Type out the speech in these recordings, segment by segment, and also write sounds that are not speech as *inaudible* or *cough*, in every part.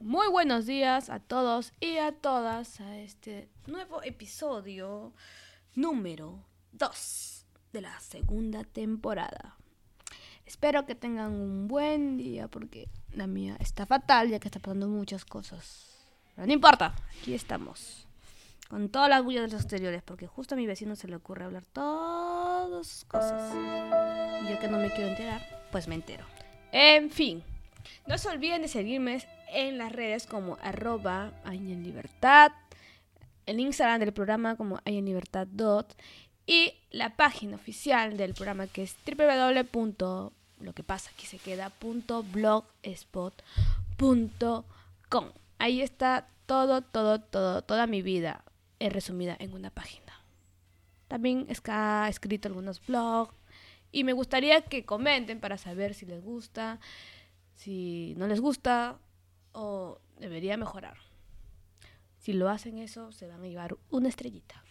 Muy buenos días a todos y a todas a este nuevo episodio número 2 de la segunda temporada. Espero que tengan un buen día porque la mía está fatal ya que está pasando muchas cosas. Pero no importa, aquí estamos. Con todas las bullas de los exteriores porque justo a mi vecino se le ocurre hablar todas sus cosas. Y yo que no me quiero enterar, pues me entero. En fin, no se olviden de seguirme en las redes como arroba en libertad, el Instagram del programa como hay en libertad dot y la página oficial del programa que es www. lo que pasa aquí se queda. Ahí está todo, todo, todo, toda mi vida resumida en una página. También está escrito algunos blogs y me gustaría que comenten para saber si les gusta, si no les gusta o debería mejorar. Si lo hacen eso, se van a llevar una estrellita.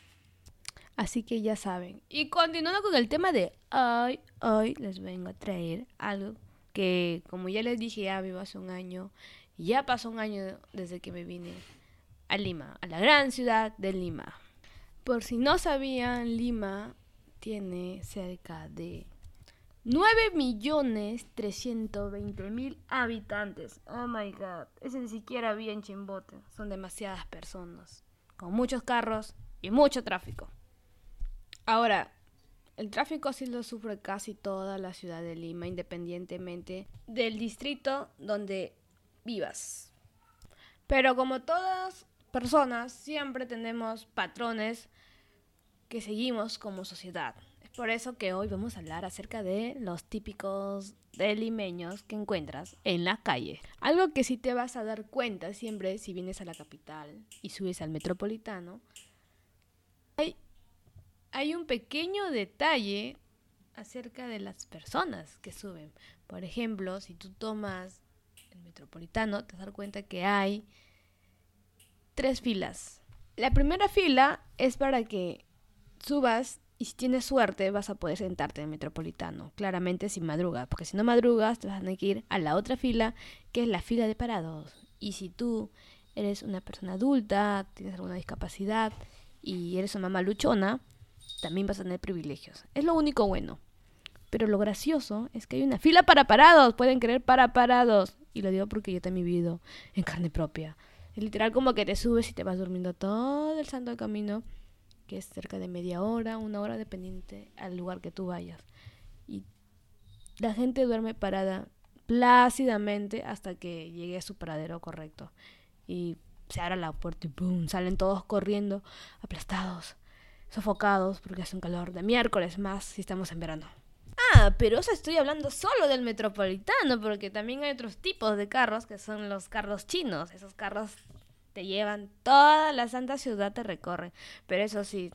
Así que ya saben. Y continuando con el tema de hoy, hoy les vengo a traer algo que, como ya les dije, ya vivo hace un año. Ya pasó un año desde que me vine a Lima, a la gran ciudad de Lima. Por si no sabían, Lima tiene cerca de 9.320.000 habitantes. Oh my god. Ese ni siquiera había en Chimbote. Son demasiadas personas. Con muchos carros y mucho tráfico. Ahora, el tráfico sí lo sufre casi toda la ciudad de Lima, independientemente del distrito donde vivas. Pero como todas personas, siempre tenemos patrones que seguimos como sociedad. Por eso que hoy vamos a hablar acerca de los típicos limeños que encuentras en la calle. Algo que sí te vas a dar cuenta siempre si vienes a la capital y subes al metropolitano. Hay, hay un pequeño detalle acerca de las personas que suben. Por ejemplo, si tú tomas el metropolitano, te vas a dar cuenta que hay tres filas. La primera fila es para que subas y si tienes suerte, vas a poder sentarte en el metropolitano. Claramente sin madrugas, porque si no madrugas, te vas a tener que ir a la otra fila, que es la fila de parados. Y si tú eres una persona adulta, tienes alguna discapacidad y eres una mamá luchona, también vas a tener privilegios. Es lo único bueno. Pero lo gracioso es que hay una fila para parados. Pueden creer para parados. Y lo digo porque yo también he vivido en carne propia. Es literal como que te subes y te vas durmiendo todo el santo camino que es cerca de media hora, una hora, dependiente al lugar que tú vayas. Y la gente duerme parada plácidamente hasta que llegue a su paradero correcto. Y se abre la puerta y ¡boom! Salen todos corriendo, aplastados, sofocados, porque hace un calor de miércoles más si estamos en verano. Ah, pero eso estoy hablando solo del metropolitano, porque también hay otros tipos de carros que son los carros chinos, esos carros te llevan toda la santa ciudad, te recorren. Pero eso sí,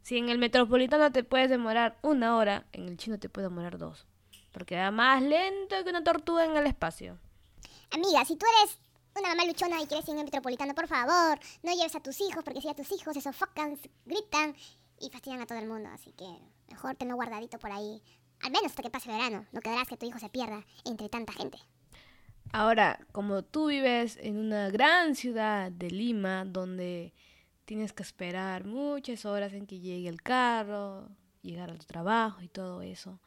si en el metropolitano te puedes demorar una hora, en el chino te puede demorar dos. Porque va más lento que una tortuga en el espacio. Amiga, si tú eres una mamá luchona y quieres ir en el metropolitano, por favor, no lleves a tus hijos, porque si a tus hijos se sofocan, gritan y fastidian a todo el mundo. Así que mejor tenlo guardadito por ahí. Al menos hasta que pase verano. No quedarás que tu hijo se pierda entre tanta gente. Ahora, como tú vives en una gran ciudad de Lima, donde tienes que esperar muchas horas en que llegue el carro, llegar a tu trabajo y todo eso,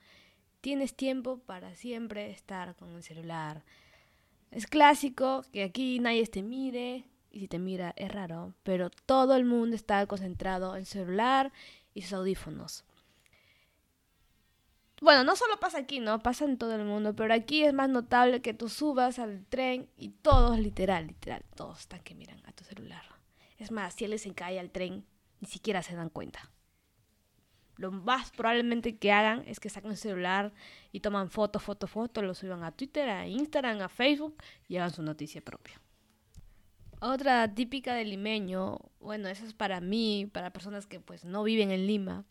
tienes tiempo para siempre estar con el celular. Es clásico que aquí nadie te mire, y si te mira es raro, pero todo el mundo está concentrado en el celular y sus audífonos. Bueno, no solo pasa aquí, ¿no? Pasa en todo el mundo, pero aquí es más notable que tú subas al tren y todos, literal, literal, todos están que miran a tu celular. Es más, si él se cae al tren, ni siquiera se dan cuenta. Lo más probablemente que hagan es que saquen el celular y toman fotos, fotos, fotos, lo suban a Twitter, a Instagram, a Facebook y hagan su noticia propia. Otra típica del limeño, bueno, eso es para mí, para personas que pues no viven en Lima.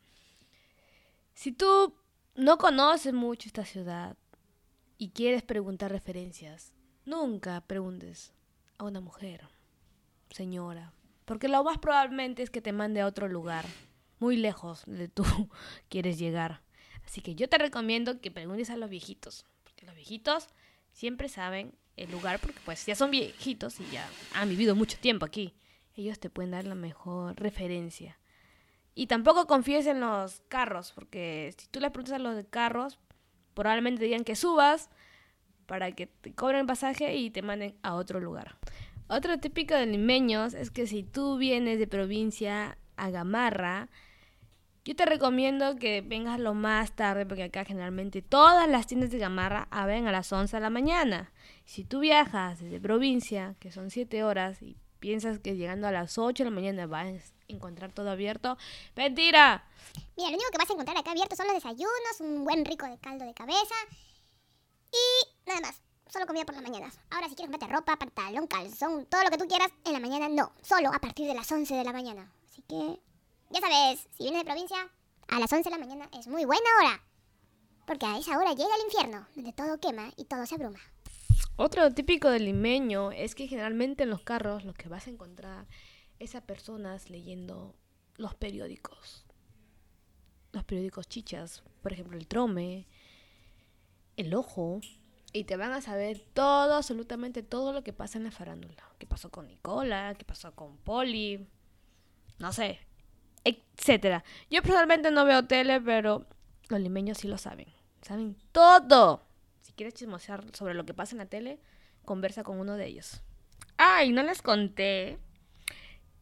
Si tú no conoces mucho esta ciudad y quieres preguntar referencias, nunca preguntes a una mujer, señora, porque lo más probablemente es que te mande a otro lugar, muy lejos de tú *laughs* quieres llegar. Así que yo te recomiendo que preguntes a los viejitos, porque los viejitos siempre saben el lugar porque pues ya son viejitos y ya han vivido mucho tiempo aquí. Ellos te pueden dar la mejor referencia. Y tampoco confíes en los carros, porque si tú le preguntas a los de carros, probablemente te digan que subas para que te cobren el pasaje y te manden a otro lugar. Otro típico de limeños es que si tú vienes de provincia a Gamarra, yo te recomiendo que vengas lo más tarde porque acá generalmente todas las tiendas de Gamarra abren a las 11 de la mañana. Si tú viajas desde provincia, que son 7 horas, y piensas que llegando a las 8 de la mañana vas a encontrar todo abierto, mentira. Mira, lo único que vas a encontrar acá abierto son los desayunos, un buen rico de caldo de cabeza y nada más. Solo comida por las mañanas. Ahora, si quieres comprarte ropa, pantalón, calzón, todo lo que tú quieras, en la mañana no. Solo a partir de las 11 de la mañana. Así que, ya sabes, si vienes de provincia, a las 11 de la mañana es muy buena hora. Porque a esa hora llega el infierno, donde todo quema y todo se abruma. Otro típico del limeño es que generalmente en los carros lo que vas a encontrar es a personas leyendo los periódicos. Los periódicos chichas, por ejemplo, el Trome, el Ojo, y te van a saber todo, absolutamente todo lo que pasa en la farándula. ¿Qué pasó con Nicola? ¿Qué pasó con Poli? No sé, etcétera. Yo personalmente no veo tele, pero los limeños sí lo saben. Saben todo. Quieres chismosear sobre lo que pasa en la tele, conversa con uno de ellos. Ay, no les conté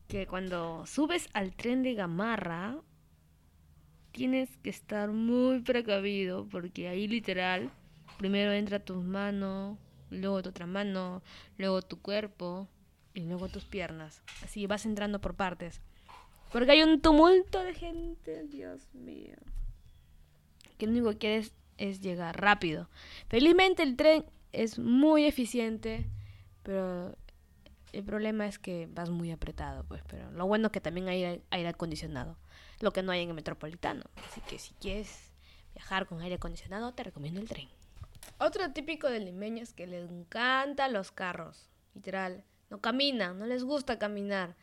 que cuando subes al tren de Gamarra, tienes que estar muy precavido porque ahí literal, primero entra tus manos, luego tu otra mano, luego tu cuerpo y luego tus piernas. Así vas entrando por partes. Porque hay un tumulto de gente, Dios mío. Que lo único que quieres es llegar rápido. Felizmente el tren es muy eficiente, pero el problema es que vas muy apretado, pues. Pero lo bueno es que también hay aire acondicionado, lo que no hay en el metropolitano. Así que si quieres viajar con aire acondicionado, te recomiendo el tren. Otro típico del limeño es que les encantan los carros, literal. No caminan, no les gusta caminar.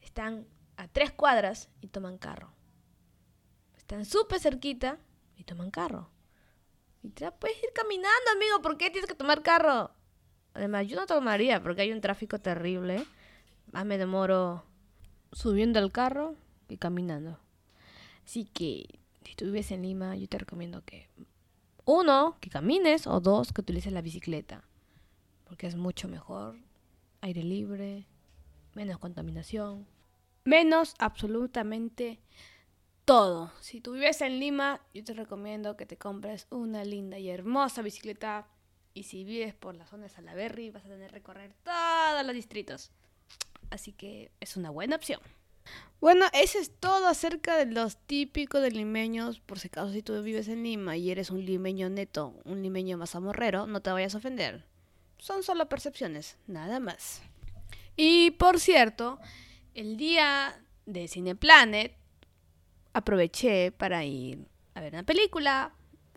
Están a tres cuadras y toman carro. Están súper cerquita y toman carro. Puedes ir caminando, amigo. ¿Por qué tienes que tomar carro? Además, yo no tomaría porque hay un tráfico terrible. Más me demoro subiendo al carro que caminando. Así que, si tú vives en Lima, yo te recomiendo que, uno, que camines o dos, que utilices la bicicleta. Porque es mucho mejor. Aire libre, menos contaminación, menos absolutamente todo. Si tú vives en Lima, yo te recomiendo que te compres una linda y hermosa bicicleta. Y si vives por la zona de Salaberry, vas a tener que recorrer todos los distritos. Así que es una buena opción. Bueno, eso es todo acerca de los típicos de limeños. Por si acaso si tú vives en Lima y eres un limeño neto, un limeño mazamorrero, no te vayas a ofender. Son solo percepciones, nada más. Y por cierto, el día de Cineplanet aproveché para ir a ver una película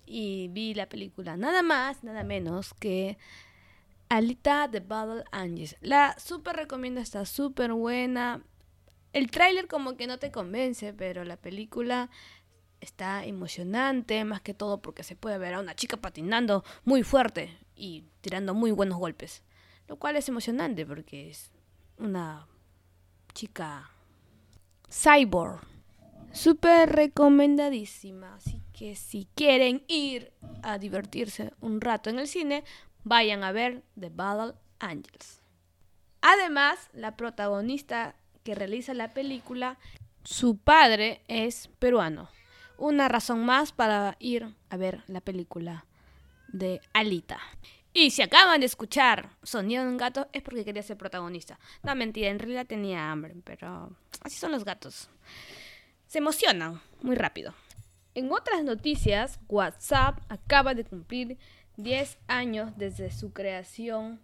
y vi la película nada más, nada menos que Alita de Battle Angels. La super recomiendo, está súper buena. El tráiler como que no te convence, pero la película está emocionante, más que todo porque se puede ver a una chica patinando muy fuerte y tirando muy buenos golpes. Lo cual es emocionante porque es una chica cyborg. Súper recomendadísima. Así que si quieren ir a divertirse un rato en el cine, vayan a ver The Battle Angels. Además, la protagonista que realiza la película, su padre es peruano. Una razón más para ir a ver la película de Alita. Y si acaban de escuchar Sonido de un gato es porque quería ser protagonista. No, mentira, en realidad tenía hambre, pero así son los gatos. Se emocionan muy rápido. En otras noticias, WhatsApp acaba de cumplir 10 años desde su creación,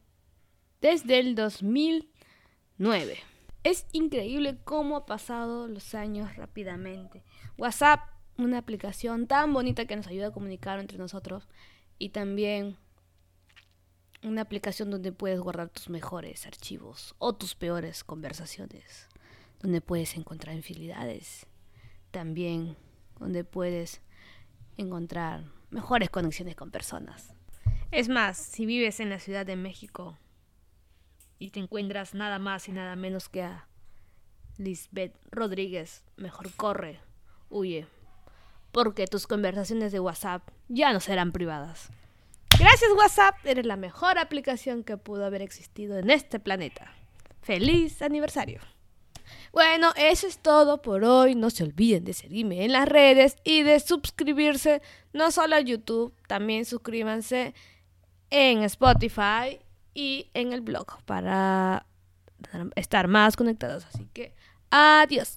desde el 2009. Es increíble cómo ha pasado los años rápidamente. WhatsApp, una aplicación tan bonita que nos ayuda a comunicar entre nosotros y también una aplicación donde puedes guardar tus mejores archivos o tus peores conversaciones, donde puedes encontrar infidelidades, también donde puedes encontrar mejores conexiones con personas. Es más, si vives en la Ciudad de México y te encuentras nada más y nada menos que a Lisbeth Rodríguez, mejor corre, huye, porque tus conversaciones de WhatsApp ya no serán privadas. Gracias WhatsApp, eres la mejor aplicación que pudo haber existido en este planeta. ¡Feliz aniversario! Bueno, eso es todo por hoy. No se olviden de seguirme en las redes y de suscribirse no solo a YouTube, también suscríbanse en Spotify y en el blog para estar más conectados. Así que adiós.